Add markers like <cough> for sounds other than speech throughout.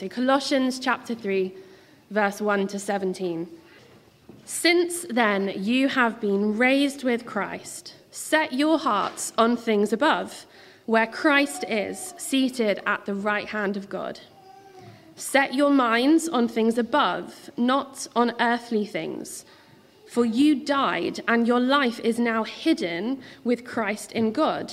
So, Colossians chapter 3, verse 1 to 17. Since then you have been raised with Christ, set your hearts on things above, where Christ is, seated at the right hand of God. Set your minds on things above, not on earthly things. For you died, and your life is now hidden with Christ in God.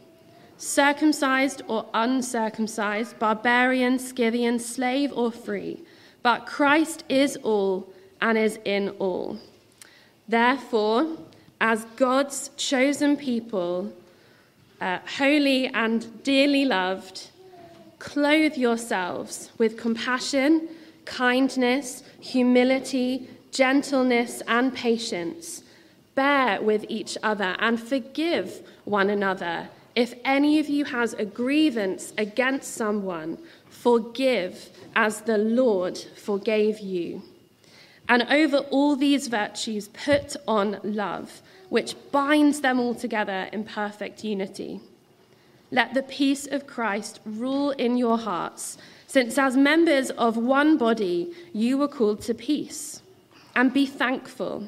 circumcised or uncircumcised, barbarian, Scythian, slave or free, but Christ is all and is in all. Therefore, as God's chosen people, uh, holy and dearly loved, clothe yourselves with compassion, kindness, humility, gentleness, and patience Bear with each other and forgive one another. If any of you has a grievance against someone, forgive as the Lord forgave you. And over all these virtues, put on love, which binds them all together in perfect unity. Let the peace of Christ rule in your hearts, since as members of one body you were called to peace. And be thankful.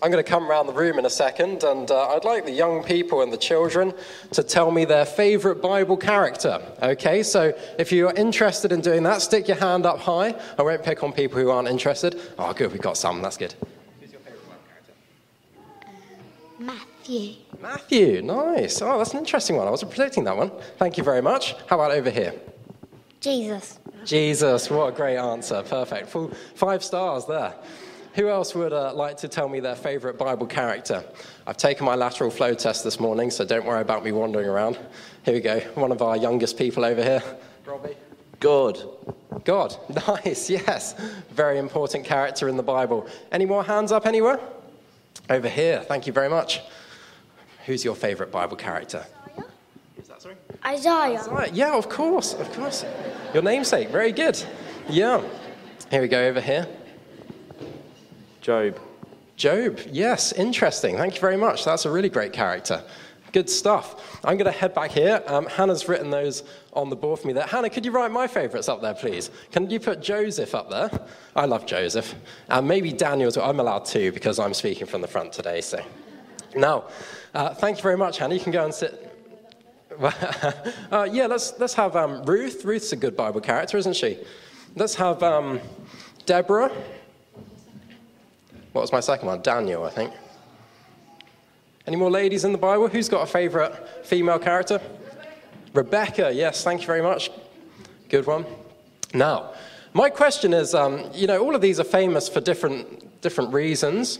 I'm going to come around the room in a second, and uh, I'd like the young people and the children to tell me their favorite Bible character. Okay, so if you're interested in doing that, stick your hand up high. I won't pick on people who aren't interested. Oh, good, we've got some. That's good. Who's your favorite Bible character? Matthew. Matthew, nice. Oh, that's an interesting one. I wasn't predicting that one. Thank you very much. How about over here? Jesus. Jesus, what a great answer. Perfect. Full five stars there. Who else would uh, like to tell me their favorite Bible character? I've taken my lateral flow test this morning, so don't worry about me wandering around. Here we go. One of our youngest people over here. Robbie. God. God. <laughs> Nice, yes. Very important character in the Bible. Any more hands up anywhere? Over here. Thank you very much. Who's your favorite Bible character? Isaiah. Who's that, sorry? Isaiah. Isaiah. Yeah, of course, of course. Your namesake. Very good. Yeah. Here we go over here. Job. Job, yes, interesting. Thank you very much. That's a really great character. Good stuff. I'm going to head back here. Um, Hannah's written those on the board for me there. Hannah, could you write my favorites up there, please? Can you put Joseph up there? I love Joseph. And maybe Daniel, I'm allowed two because I'm speaking from the front today. So now, uh, thank you very much, Hannah. You can go and sit. <laughs> uh, yeah, let's, let's have um, Ruth. Ruth's a good Bible character, isn't she? Let's have um, Deborah. What was my second one? Daniel, I think. Any more ladies in the Bible? Who's got a favorite female character? Rebecca, yes, thank you very much. Good one. Now, my question is um, you know, all of these are famous for different, different reasons.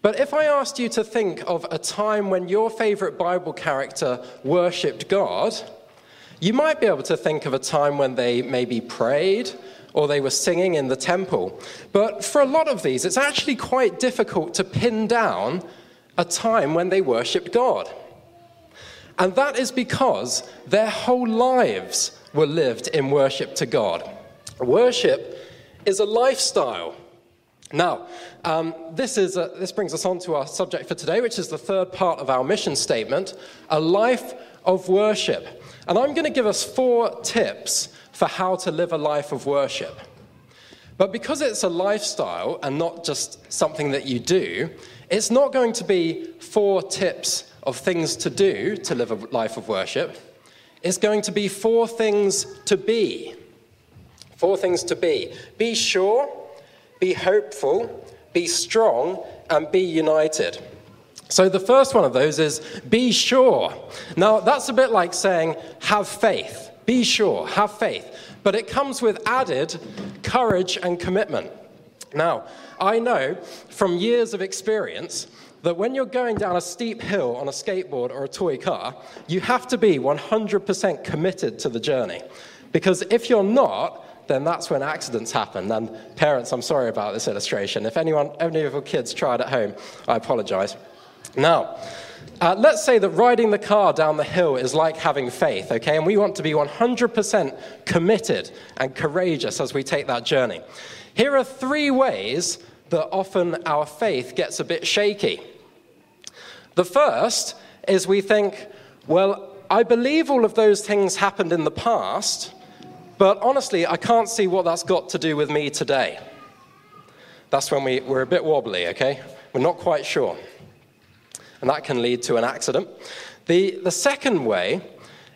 But if I asked you to think of a time when your favorite Bible character worshipped God, you might be able to think of a time when they maybe prayed or they were singing in the temple. But for a lot of these, it's actually quite difficult to pin down a time when they worshipped God. And that is because their whole lives were lived in worship to God. Worship is a lifestyle. Now, um, this, is a, this brings us on to our subject for today, which is the third part of our mission statement a life of worship. And I'm going to give us four tips for how to live a life of worship. But because it's a lifestyle and not just something that you do, it's not going to be four tips of things to do to live a life of worship. It's going to be four things to be. Four things to be. Be sure, be hopeful, be strong, and be united. So the first one of those is be sure. Now, that's a bit like saying have faith. Be sure, have faith. But it comes with added courage and commitment. Now, I know from years of experience that when you're going down a steep hill on a skateboard or a toy car, you have to be 100% committed to the journey. Because if you're not, then that's when accidents happen. And parents, I'm sorry about this illustration. If anyone, any of your kids tried at home, I apologize. Now, uh, let's say that riding the car down the hill is like having faith, okay? And we want to be 100% committed and courageous as we take that journey. Here are three ways that often our faith gets a bit shaky. The first is we think, well, I believe all of those things happened in the past, but honestly, I can't see what that's got to do with me today. That's when we, we're a bit wobbly, okay? We're not quite sure. And that can lead to an accident. The, the second way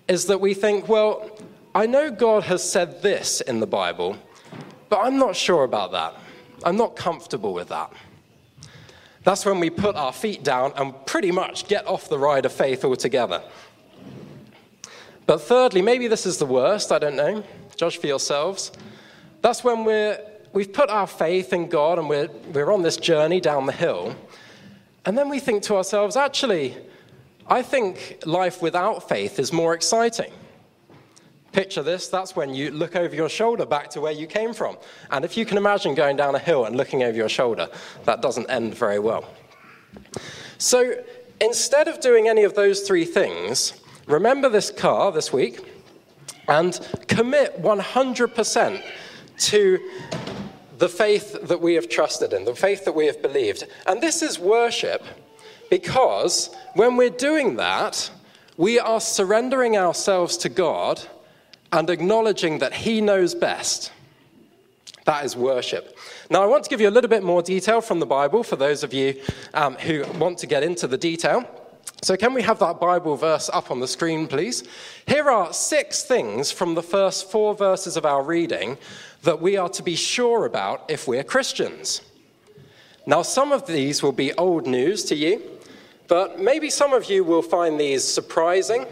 is that we think, well, I know God has said this in the Bible, but I'm not sure about that. I'm not comfortable with that. That's when we put our feet down and pretty much get off the ride of faith altogether. But thirdly, maybe this is the worst, I don't know. Judge for yourselves. That's when we're, we've put our faith in God and we're, we're on this journey down the hill. And then we think to ourselves, actually, I think life without faith is more exciting. Picture this that's when you look over your shoulder back to where you came from. And if you can imagine going down a hill and looking over your shoulder, that doesn't end very well. So instead of doing any of those three things, remember this car this week and commit 100% to the faith that we have trusted in, the faith that we have believed. And this is worship because when we're doing that, we are surrendering ourselves to God and acknowledging that He knows best. That is worship. Now, I want to give you a little bit more detail from the Bible for those of you um, who want to get into the detail. So, can we have that Bible verse up on the screen, please? Here are six things from the first four verses of our reading that we are to be sure about if we're Christians. Now, some of these will be old news to you, but maybe some of you will find these surprising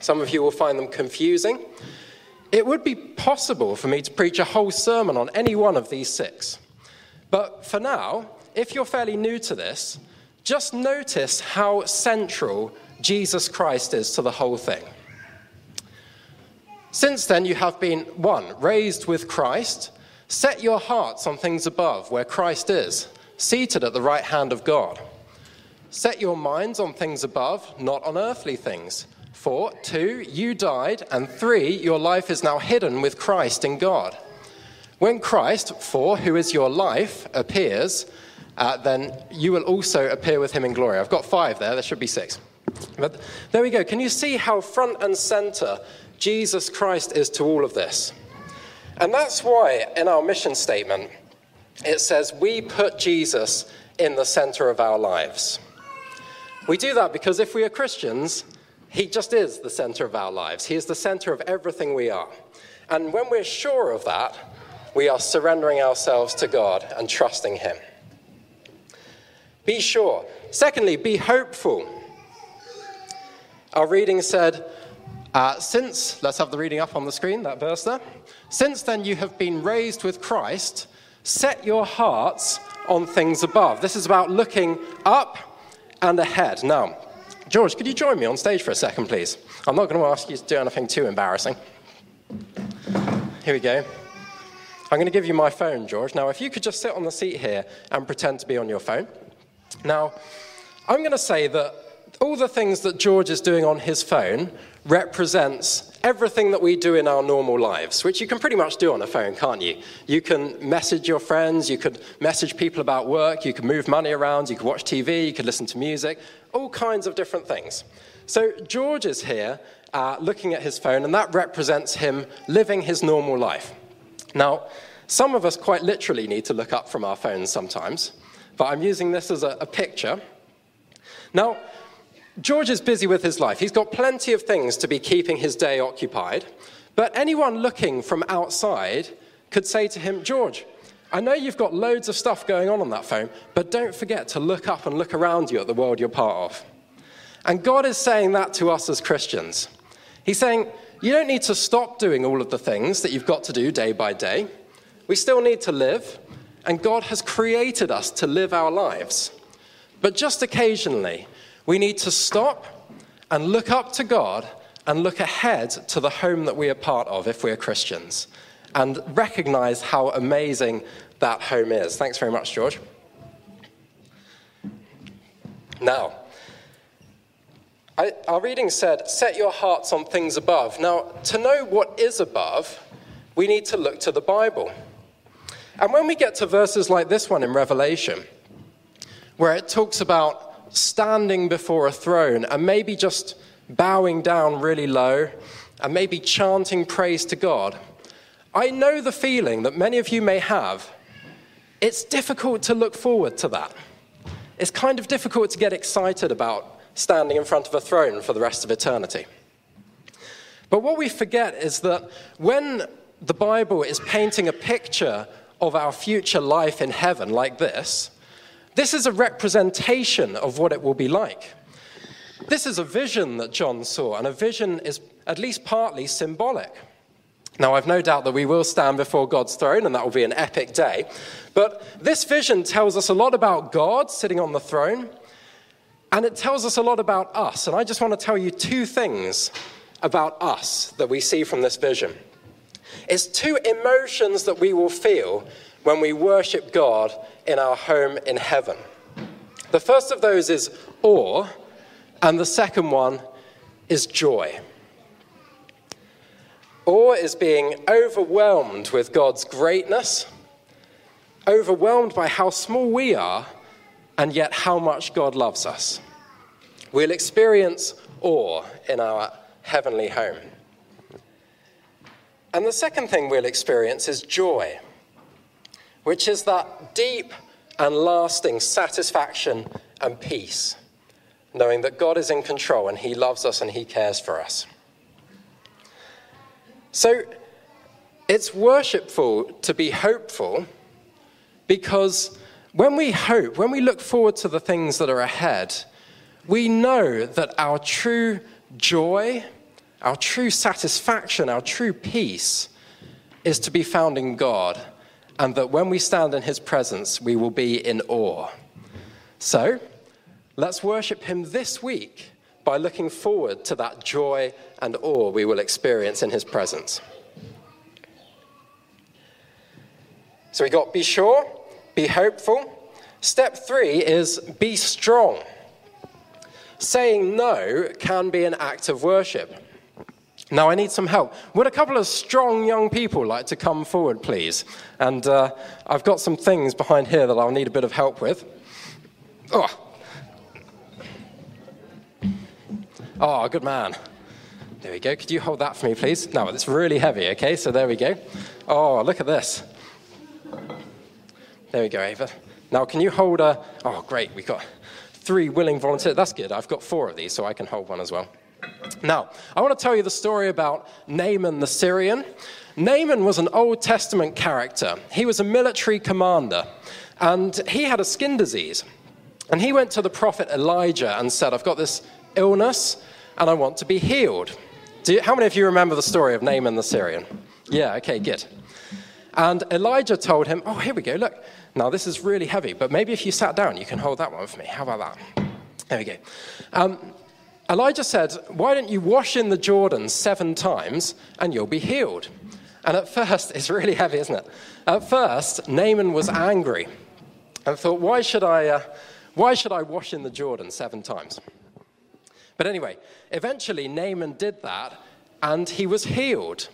some of you will find them confusing. It would be possible for me to preach a whole sermon on any one of these six. But for now, if you're fairly new to this, just notice how central Jesus Christ is to the whole thing. Since then, you have been, one, raised with Christ. Set your hearts on things above, where Christ is, seated at the right hand of God. Set your minds on things above, not on earthly things. For, two, you died, and three, your life is now hidden with Christ in God. When Christ, for who is your life, appears, uh, then you will also appear with him in glory. I've got five there, there should be six. But there we go. Can you see how front and center Jesus Christ is to all of this? And that's why in our mission statement it says, We put Jesus in the center of our lives. We do that because if we are Christians, he just is the center of our lives. He is the center of everything we are. And when we're sure of that, we are surrendering ourselves to God and trusting Him. Be sure. Secondly, be hopeful. Our reading said, uh, since, let's have the reading up on the screen, that verse there. Since then you have been raised with Christ, set your hearts on things above. This is about looking up and ahead. Now, George, could you join me on stage for a second, please? I'm not going to ask you to do anything too embarrassing. Here we go. I'm going to give you my phone, George. Now, if you could just sit on the seat here and pretend to be on your phone. Now, I'm going to say that all the things that George is doing on his phone represents everything that we do in our normal lives, which you can pretty much do on a phone, can't you? You can message your friends, you could message people about work, you can move money around, you could watch TV, you could listen to music, all kinds of different things. So George is here uh, looking at his phone, and that represents him living his normal life. Now, some of us quite literally need to look up from our phones sometimes, but I'm using this as a, a picture. Now, George is busy with his life. He's got plenty of things to be keeping his day occupied. But anyone looking from outside could say to him, George, I know you've got loads of stuff going on on that phone, but don't forget to look up and look around you at the world you're part of. And God is saying that to us as Christians. He's saying, you don't need to stop doing all of the things that you've got to do day by day. We still need to live, and God has created us to live our lives. But just occasionally, we need to stop and look up to God and look ahead to the home that we are part of if we are Christians and recognize how amazing that home is. Thanks very much, George. Now, I, our reading said, Set your hearts on things above. Now, to know what is above, we need to look to the Bible. And when we get to verses like this one in Revelation, where it talks about standing before a throne and maybe just bowing down really low and maybe chanting praise to God, I know the feeling that many of you may have. It's difficult to look forward to that. It's kind of difficult to get excited about standing in front of a throne for the rest of eternity. But what we forget is that when the Bible is painting a picture of our future life in heaven like this, this is a representation of what it will be like. This is a vision that John saw, and a vision is at least partly symbolic. Now, I've no doubt that we will stand before God's throne, and that will be an epic day. But this vision tells us a lot about God sitting on the throne, and it tells us a lot about us. And I just want to tell you two things about us that we see from this vision. It's two emotions that we will feel when we worship God in our home in heaven. The first of those is awe, and the second one is joy. Awe is being overwhelmed with God's greatness, overwhelmed by how small we are, and yet how much God loves us. We'll experience awe in our heavenly home. And the second thing we'll experience is joy which is that deep and lasting satisfaction and peace, knowing that God is in control and He loves us and He cares for us. So it's worshipful to be hopeful because when we hope, when we look forward to the things that are ahead, we know that our true joy, our true satisfaction, our true peace is to be found in God and that when we stand in his presence, we will be in awe. So, let's worship him this week by looking forward to that joy and awe we will experience in his presence. So, we got be sure, be hopeful. Step three is be strong. Saying no can be an act of worship. Now, I need some help. Would a couple of strong young people like to come forward, please? And uh, I've got some things behind here that I'll need a bit of help with. Oh, oh good man. There we go. Could you hold that for me, please? No, it's really heavy, okay? So there we go. Oh, look at this. There we go, Ava. Now, can you hold a. Oh, great. We've got three willing volunteers. That's good. I've got four of these, so I can hold one as well. Now, I want to tell you the story about Naaman the Syrian. Naaman was an Old Testament character. He was a military commander, and he had a skin disease. And he went to the prophet Elijah and said, I've got this illness, and I want to be healed. You, how many of you remember the story of Naaman the Syrian? Yeah, okay, good. And Elijah told him, Oh, here we go, look. Now, this is really heavy, but maybe if you sat down, you can hold that one for me. How about that? There we go. Um, Elijah said, Why don't you wash in the Jordan seven times and you'll be healed? And at first, <laughs> it's really heavy, isn't it? At first, Naaman was angry and thought, Why should I, uh, why should I wash in the Jordan seven times? But anyway, eventually Naaman did that and he was healed.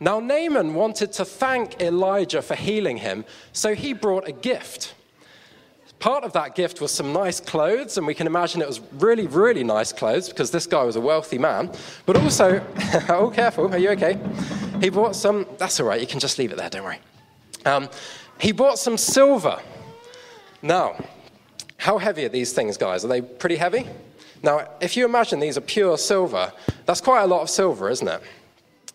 Now, Naaman wanted to thank Elijah for healing him, so he brought a gift. Part of that gift was some nice clothes, and we can imagine it was really, really nice clothes because this guy was a wealthy man. But also, <laughs> oh, careful, are you okay? He bought some, that's all right, you can just leave it there, don't worry. Um, he bought some silver. Now, how heavy are these things, guys? Are they pretty heavy? Now, if you imagine these are pure silver, that's quite a lot of silver, isn't it?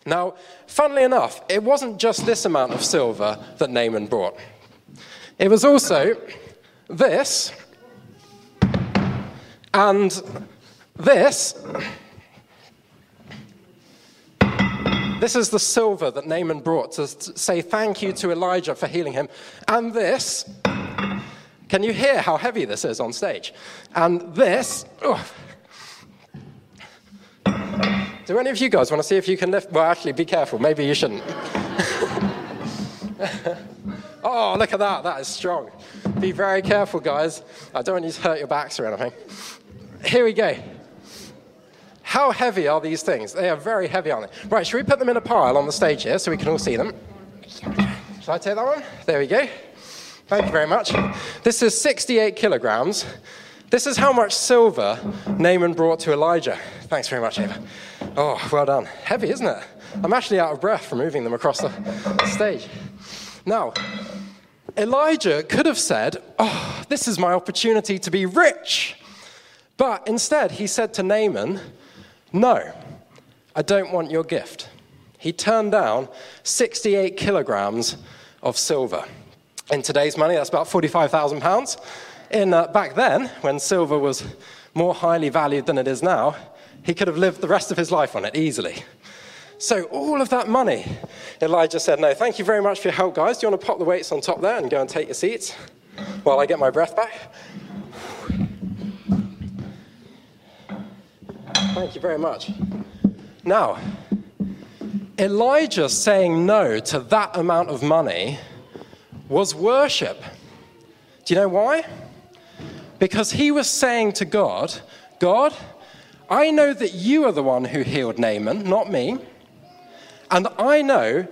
Now, funnily enough, it wasn't just this amount of silver that Naaman brought. It was also this and this. This is the silver that Naaman brought to say thank you to Elijah for healing him. And this, can you hear how heavy this is on stage? And this, oh, do any of you guys want to see if you can lift? Well, actually, be careful. Maybe you shouldn't. <laughs> oh, look at that. That is strong. Be very careful, guys. I don't want you to hurt your backs or anything. Here we go. How heavy are these things? They are very heavy, aren't they? Right, should we put them in a pile on the stage here so we can all see them? Shall I take that one? There we go. Thank you very much. This is 68 kilograms. This is how much silver Naaman brought to Elijah. Thanks very much, Ava. Oh, well done. Heavy, isn't it? I'm actually out of breath from moving them across the stage. Now, Elijah could have said, Oh, this is my opportunity to be rich. But instead, he said to Naaman, No, I don't want your gift. He turned down 68 kilograms of silver. In today's money, that's about 45,000 pounds. In, uh, back then, when silver was more highly valued than it is now, he could have lived the rest of his life on it easily. So, all of that money, Elijah said, No, thank you very much for your help, guys. Do you want to pop the weights on top there and go and take your seats while I get my breath back? Thank you very much. Now, Elijah saying no to that amount of money was worship. Do you know why? Because he was saying to God, God, I know that you are the one who healed Naaman, not me. And I know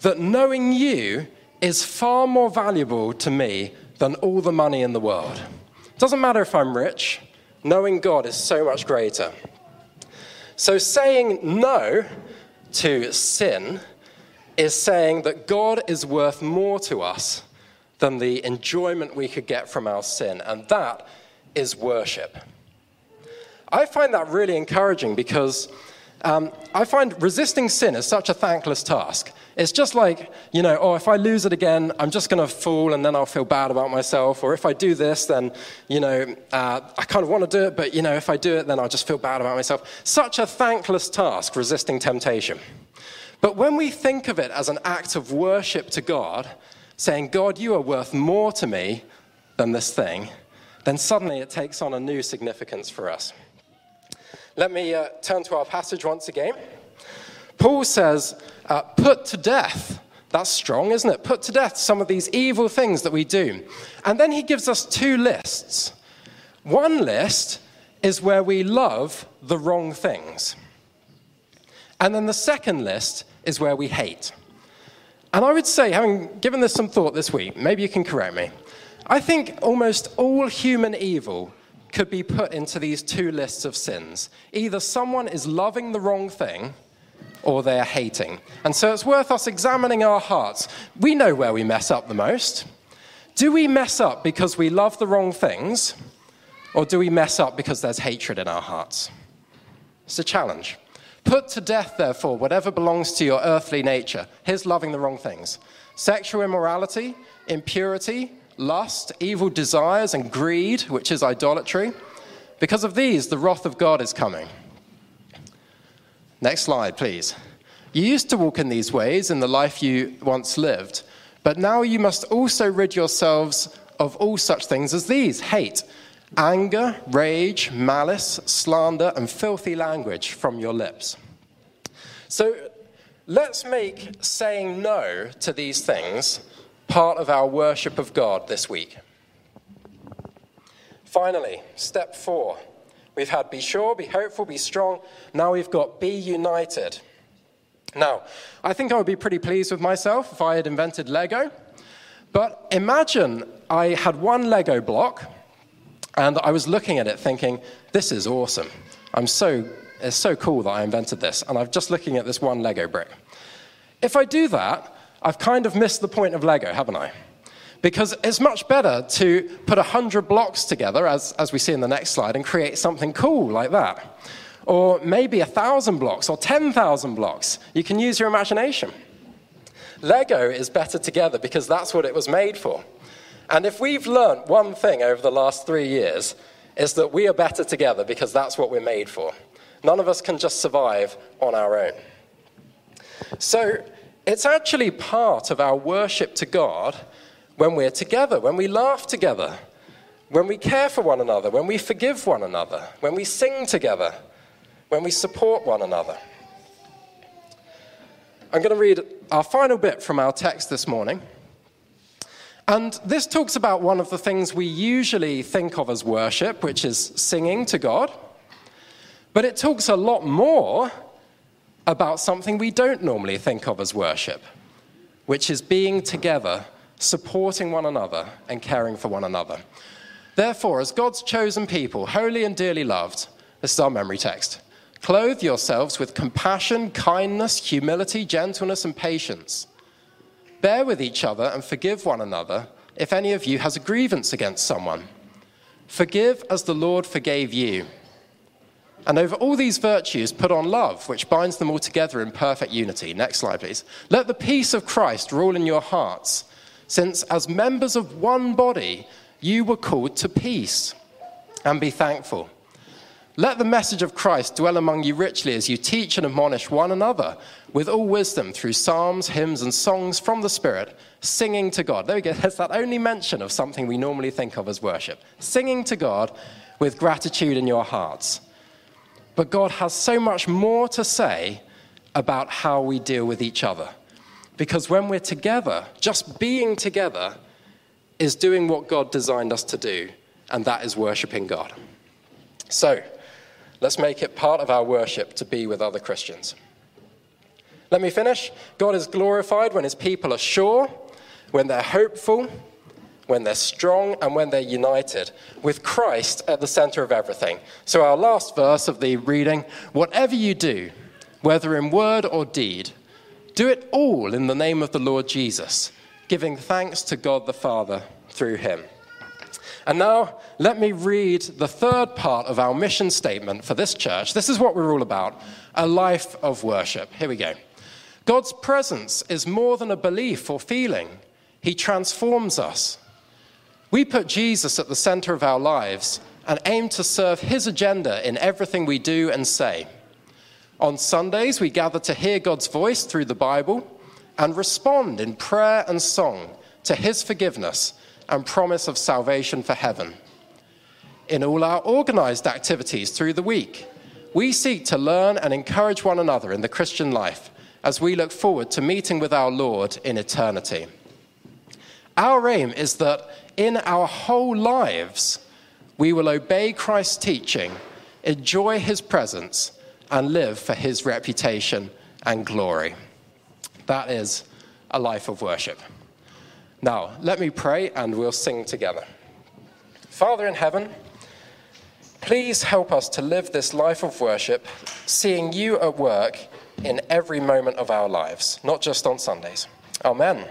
that knowing you is far more valuable to me than all the money in the world. It doesn't matter if I'm rich, knowing God is so much greater. So saying no to sin is saying that God is worth more to us than the enjoyment we could get from our sin, and that is worship. I find that really encouraging because um, I find resisting sin is such a thankless task. It's just like, you know, oh, if I lose it again, I'm just going to fall and then I'll feel bad about myself. Or if I do this, then, you know, uh, I kind of want to do it, but, you know, if I do it, then I'll just feel bad about myself. Such a thankless task, resisting temptation. But when we think of it as an act of worship to God, saying, God, you are worth more to me than this thing, then suddenly it takes on a new significance for us. Let me uh, turn to our passage once again. Paul says, uh, put to death. That's strong, isn't it? Put to death some of these evil things that we do. And then he gives us two lists. One list is where we love the wrong things. And then the second list is where we hate. And I would say, having given this some thought this week, maybe you can correct me, I think almost all human evil could be put into these two lists of sins. Either someone is loving the wrong thing or they're hating. And so it's worth us examining our hearts. We know where we mess up the most. Do we mess up because we love the wrong things, or do we mess up because there's hatred in our hearts? It's a challenge. Put to death, therefore, whatever belongs to your earthly nature. Here's loving the wrong things sexual immorality, impurity, lust, evil desires, and greed, which is idolatry. Because of these, the wrath of God is coming. Next slide, please. You used to walk in these ways in the life you once lived, but now you must also rid yourselves of all such things as these hate, anger, rage, malice, slander, and filthy language from your lips. So let's make saying no to these things part of our worship of God this week. Finally, step four We've had be sure, be hopeful, be strong. Now we've got be united. Now, I think I would be pretty pleased with myself if I had invented Lego. But imagine I had one Lego block and I was looking at it thinking, this is awesome. I'm so, it's so cool that I invented this. And I'm just looking at this one Lego brick. If I do that, I've kind of missed the point of Lego, haven't I? Because it's much better to put 100 blocks together, as, as we see in the next slide, and create something cool like that. Or maybe 1,000 blocks or 10,000 blocks. You can use your imagination. Lego is better together because that's what it was made for. And if we've learned one thing over the last three years, is that we are better together because that's what we're made for. None of us can just survive on our own. So it's actually part of our worship to God when we're together, when we laugh together, when we care for one another, when we forgive one another, when we sing together, when we support one another. I'm going to read our final bit from our text this morning. And this talks about one of the things we usually think of as worship, which is singing to God. But it talks a lot more about something we don't normally think of as worship, which is being together supporting one another, and caring for one another. Therefore, as God's chosen people, holy and dearly loved, this is our memory text, clothe yourselves with compassion, kindness, humility, gentleness, and patience. Bear with each other and forgive one another if any of you has a grievance against someone. Forgive as the Lord forgave you. And over all these virtues, put on love, which binds them all together in perfect unity. Next slide, please. Let the peace of Christ rule in your hearts since as members of one body, you were called to peace, and be thankful. Let the message of Christ dwell among you richly as you teach and admonish one another with all wisdom through psalms, hymns, and songs from the Spirit, singing to God. There we go. <laughs> There's that only mention of something we normally think of as worship. Singing to God with gratitude in your hearts. But God has so much more to say about how we deal with each other. Because when we're together, just being together is doing what God designed us to do, and that is worshiping God. So, let's make it part of our worship to be with other Christians. Let me finish. God is glorified when his people are sure, when they're hopeful, when they're strong, and when they're united, with Christ at the center of everything. So, our last verse of the reading whatever you do, whether in word or deed, do it all in the name of the Lord Jesus, giving thanks to God the Father through him. And now, let me read the third part of our mission statement for this church. This is what we're all about a life of worship. Here we go. God's presence is more than a belief or feeling, He transforms us. We put Jesus at the center of our lives and aim to serve His agenda in everything we do and say. On Sundays, we gather to hear God's voice through the Bible and respond in prayer and song to his forgiveness and promise of salvation for heaven. In all our organized activities through the week, we seek to learn and encourage one another in the Christian life as we look forward to meeting with our Lord in eternity. Our aim is that in our whole lives, we will obey Christ's teaching, enjoy his presence, and live for his reputation and glory. That is a life of worship. Now, let me pray and we'll sing together. Father in heaven, please help us to live this life of worship, seeing you at work in every moment of our lives, not just on Sundays. Amen.